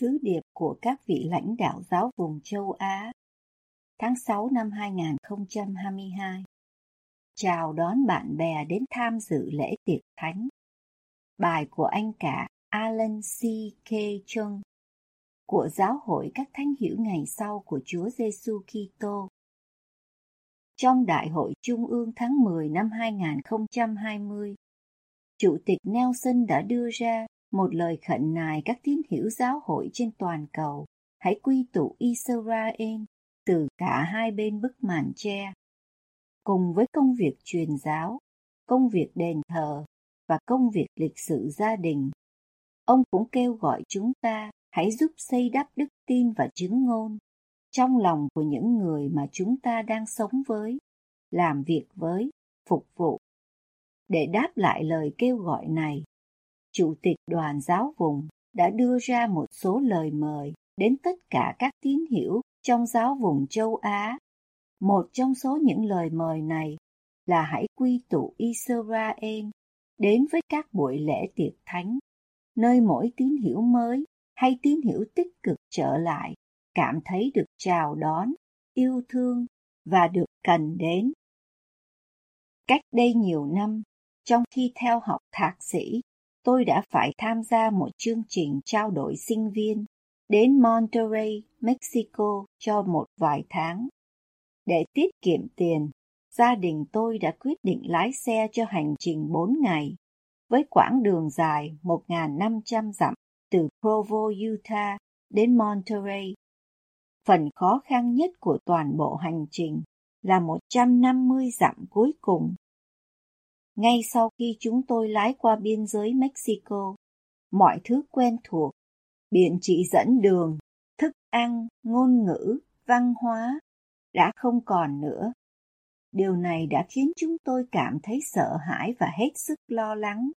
Sứ điệp của các vị lãnh đạo giáo vùng châu Á tháng 6 năm 2022. Chào đón bạn bè đến tham dự lễ tiệc thánh. Bài của anh cả Alan C. K. Chung của Giáo hội các thánh hiểu ngày sau của Chúa Giêsu Kitô. Trong Đại hội Trung ương tháng 10 năm 2020, Chủ tịch Nelson đã đưa ra một lời khẩn nài các tín hữu giáo hội trên toàn cầu hãy quy tụ Israel từ cả hai bên bức màn tre. Cùng với công việc truyền giáo, công việc đền thờ và công việc lịch sử gia đình, ông cũng kêu gọi chúng ta hãy giúp xây đắp đức tin và chứng ngôn trong lòng của những người mà chúng ta đang sống với, làm việc với, phục vụ. Để đáp lại lời kêu gọi này, Chủ tịch đoàn giáo vùng đã đưa ra một số lời mời đến tất cả các tín hiểu trong giáo vùng châu Á. Một trong số những lời mời này là hãy quy tụ Israel đến với các buổi lễ tiệc thánh, nơi mỗi tín hiểu mới hay tín hiểu tích cực trở lại cảm thấy được chào đón, yêu thương và được cần đến. Cách đây nhiều năm, trong khi theo học thạc sĩ tôi đã phải tham gia một chương trình trao đổi sinh viên đến Monterrey, Mexico cho một vài tháng. Để tiết kiệm tiền, gia đình tôi đã quyết định lái xe cho hành trình 4 ngày, với quãng đường dài 1.500 dặm từ Provo, Utah đến Monterrey. Phần khó khăn nhất của toàn bộ hành trình là 150 dặm cuối cùng ngay sau khi chúng tôi lái qua biên giới Mexico, mọi thứ quen thuộc, biển chỉ dẫn đường, thức ăn, ngôn ngữ, văn hóa đã không còn nữa. Điều này đã khiến chúng tôi cảm thấy sợ hãi và hết sức lo lắng.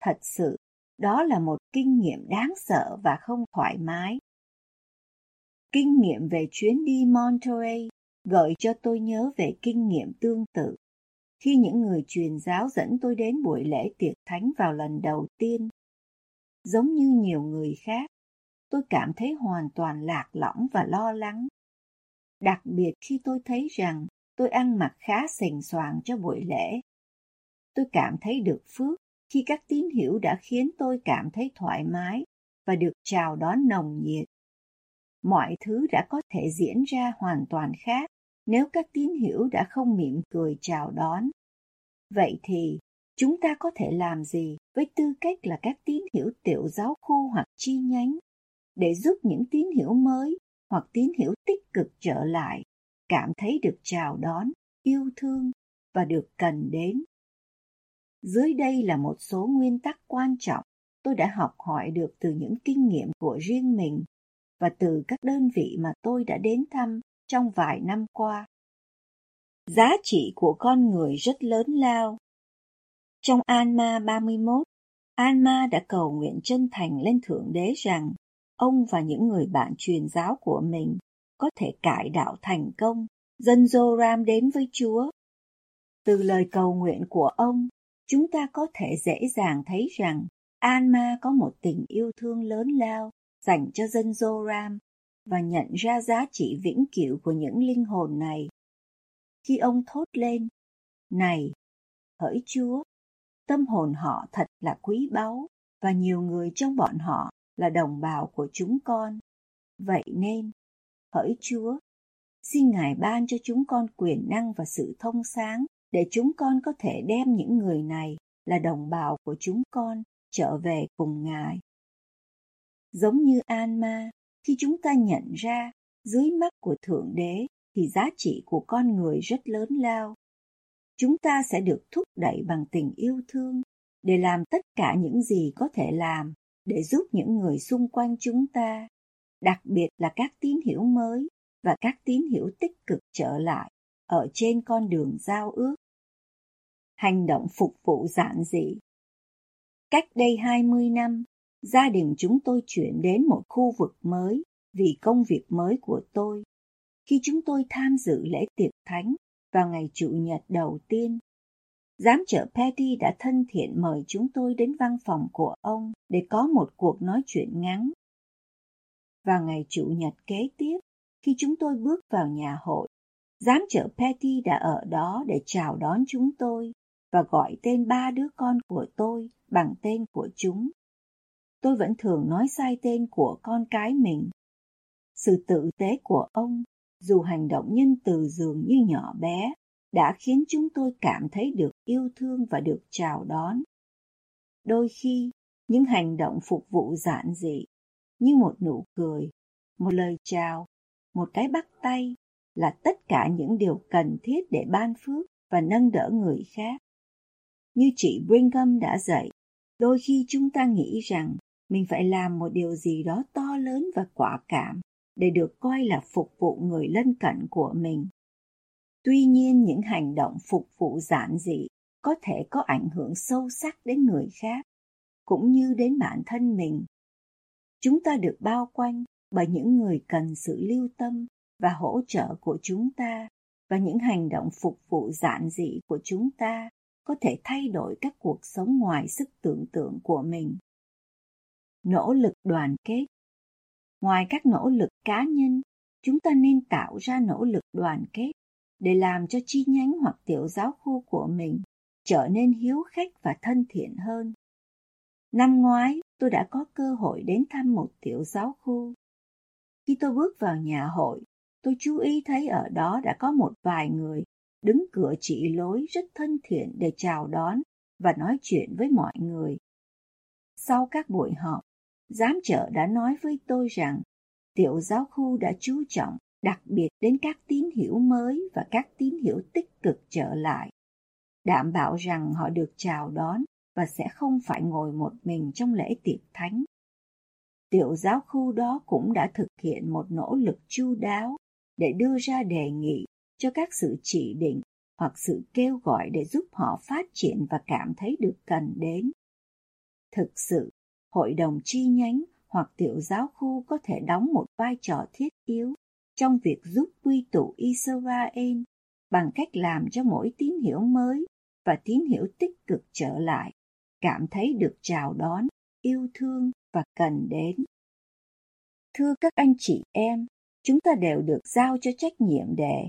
Thật sự, đó là một kinh nghiệm đáng sợ và không thoải mái. Kinh nghiệm về chuyến đi Monterey gợi cho tôi nhớ về kinh nghiệm tương tự khi những người truyền giáo dẫn tôi đến buổi lễ tiệc thánh vào lần đầu tiên. Giống như nhiều người khác, tôi cảm thấy hoàn toàn lạc lõng và lo lắng. Đặc biệt khi tôi thấy rằng tôi ăn mặc khá sành soàng cho buổi lễ. Tôi cảm thấy được phước khi các tín hiểu đã khiến tôi cảm thấy thoải mái và được chào đón nồng nhiệt. Mọi thứ đã có thể diễn ra hoàn toàn khác nếu các tín hiểu đã không mỉm cười chào đón. Vậy thì, chúng ta có thể làm gì với tư cách là các tín hiểu tiểu giáo khu hoặc chi nhánh để giúp những tín hiểu mới hoặc tín hiểu tích cực trở lại, cảm thấy được chào đón, yêu thương và được cần đến. Dưới đây là một số nguyên tắc quan trọng tôi đã học hỏi được từ những kinh nghiệm của riêng mình và từ các đơn vị mà tôi đã đến thăm trong vài năm qua. Giá trị của con người rất lớn lao. Trong Alma 31, Alma đã cầu nguyện chân thành lên Thượng Đế rằng ông và những người bạn truyền giáo của mình có thể cải đạo thành công, dân Joram đến với Chúa. Từ lời cầu nguyện của ông, chúng ta có thể dễ dàng thấy rằng Alma có một tình yêu thương lớn lao dành cho dân Joram và nhận ra giá trị vĩnh cửu của những linh hồn này khi ông thốt lên, Này, hỡi Chúa, tâm hồn họ thật là quý báu và nhiều người trong bọn họ là đồng bào của chúng con. Vậy nên, hỡi Chúa, xin Ngài ban cho chúng con quyền năng và sự thông sáng để chúng con có thể đem những người này là đồng bào của chúng con trở về cùng Ngài. Giống như An-ma, khi chúng ta nhận ra dưới mắt của Thượng Đế thì giá trị của con người rất lớn lao. chúng ta sẽ được thúc đẩy bằng tình yêu thương để làm tất cả những gì có thể làm để giúp những người xung quanh chúng ta, đặc biệt là các tín hiểu mới và các tín hiểu tích cực trở lại ở trên con đường giao ước. Hành động phục vụ giản dị Cách đây 20 năm, gia đình chúng tôi chuyển đến một khu vực mới vì công việc mới của tôi. Khi chúng tôi tham dự lễ tiệc thánh vào ngày Chủ nhật đầu tiên, giám trợ Petty đã thân thiện mời chúng tôi đến văn phòng của ông để có một cuộc nói chuyện ngắn. Vào ngày Chủ nhật kế tiếp, khi chúng tôi bước vào nhà hội, giám trợ Petty đã ở đó để chào đón chúng tôi và gọi tên ba đứa con của tôi bằng tên của chúng. Tôi vẫn thường nói sai tên của con cái mình. Sự tử tế của ông, dù hành động nhân từ dường như nhỏ bé, đã khiến chúng tôi cảm thấy được yêu thương và được chào đón. Đôi khi, những hành động phục vụ giản dị như một nụ cười, một lời chào, một cái bắt tay là tất cả những điều cần thiết để ban phước và nâng đỡ người khác. Như chị Brigham đã dạy, đôi khi chúng ta nghĩ rằng mình phải làm một điều gì đó to lớn và quả cảm để được coi là phục vụ người lân cận của mình. Tuy nhiên những hành động phục vụ giản dị có thể có ảnh hưởng sâu sắc đến người khác, cũng như đến bản thân mình. Chúng ta được bao quanh bởi những người cần sự lưu tâm và hỗ trợ của chúng ta và những hành động phục vụ giản dị của chúng ta có thể thay đổi các cuộc sống ngoài sức tưởng tượng của mình nỗ lực đoàn kết. Ngoài các nỗ lực cá nhân chúng ta nên tạo ra nỗ lực đoàn kết để làm cho chi nhánh hoặc tiểu giáo khu của mình trở nên hiếu khách và thân thiện hơn. Năm ngoái tôi đã có cơ hội đến thăm một tiểu giáo khu. Khi tôi bước vào nhà hội tôi chú ý thấy ở đó đã có một vài người đứng cửa chỉ lối rất thân thiện để chào đón và nói chuyện với mọi người. Sau các buổi họp, giám trợ đã nói với tôi rằng tiểu giáo khu đã chú trọng đặc biệt đến các tín hiểu mới và các tín hiểu tích cực trở lại, đảm bảo rằng họ được chào đón và sẽ không phải ngồi một mình trong lễ tiệc thánh. Tiểu giáo khu đó cũng đã thực hiện một nỗ lực chu đáo để đưa ra đề nghị cho các sự chỉ định hoặc sự kêu gọi để giúp họ phát triển và cảm thấy được cần đến. Thực sự, hội đồng chi nhánh hoặc tiểu giáo khu có thể đóng một vai trò thiết yếu trong việc giúp quy tụ Israel bằng cách làm cho mỗi tín hiểu mới và tín hiểu tích cực trở lại, cảm thấy được chào đón, yêu thương và cần đến. Thưa các anh chị em, chúng ta đều được giao cho trách nhiệm để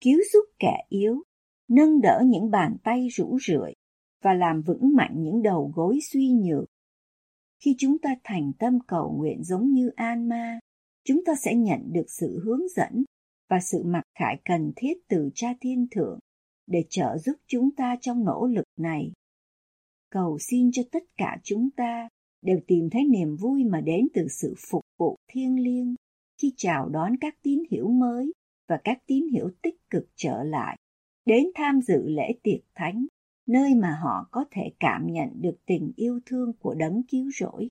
cứu giúp kẻ yếu, nâng đỡ những bàn tay rũ rượi và làm vững mạnh những đầu gối suy nhược. Khi chúng ta thành tâm cầu nguyện giống như An-ma, chúng ta sẽ nhận được sự hướng dẫn và sự mặc khải cần thiết từ Cha Thiên Thượng để trợ giúp chúng ta trong nỗ lực này. Cầu xin cho tất cả chúng ta đều tìm thấy niềm vui mà đến từ sự phục vụ thiêng liêng khi chào đón các tín hiểu mới và các tín hiểu tích cực trở lại, đến tham dự lễ tiệc thánh, nơi mà họ có thể cảm nhận được tình yêu thương của đấng cứu rỗi.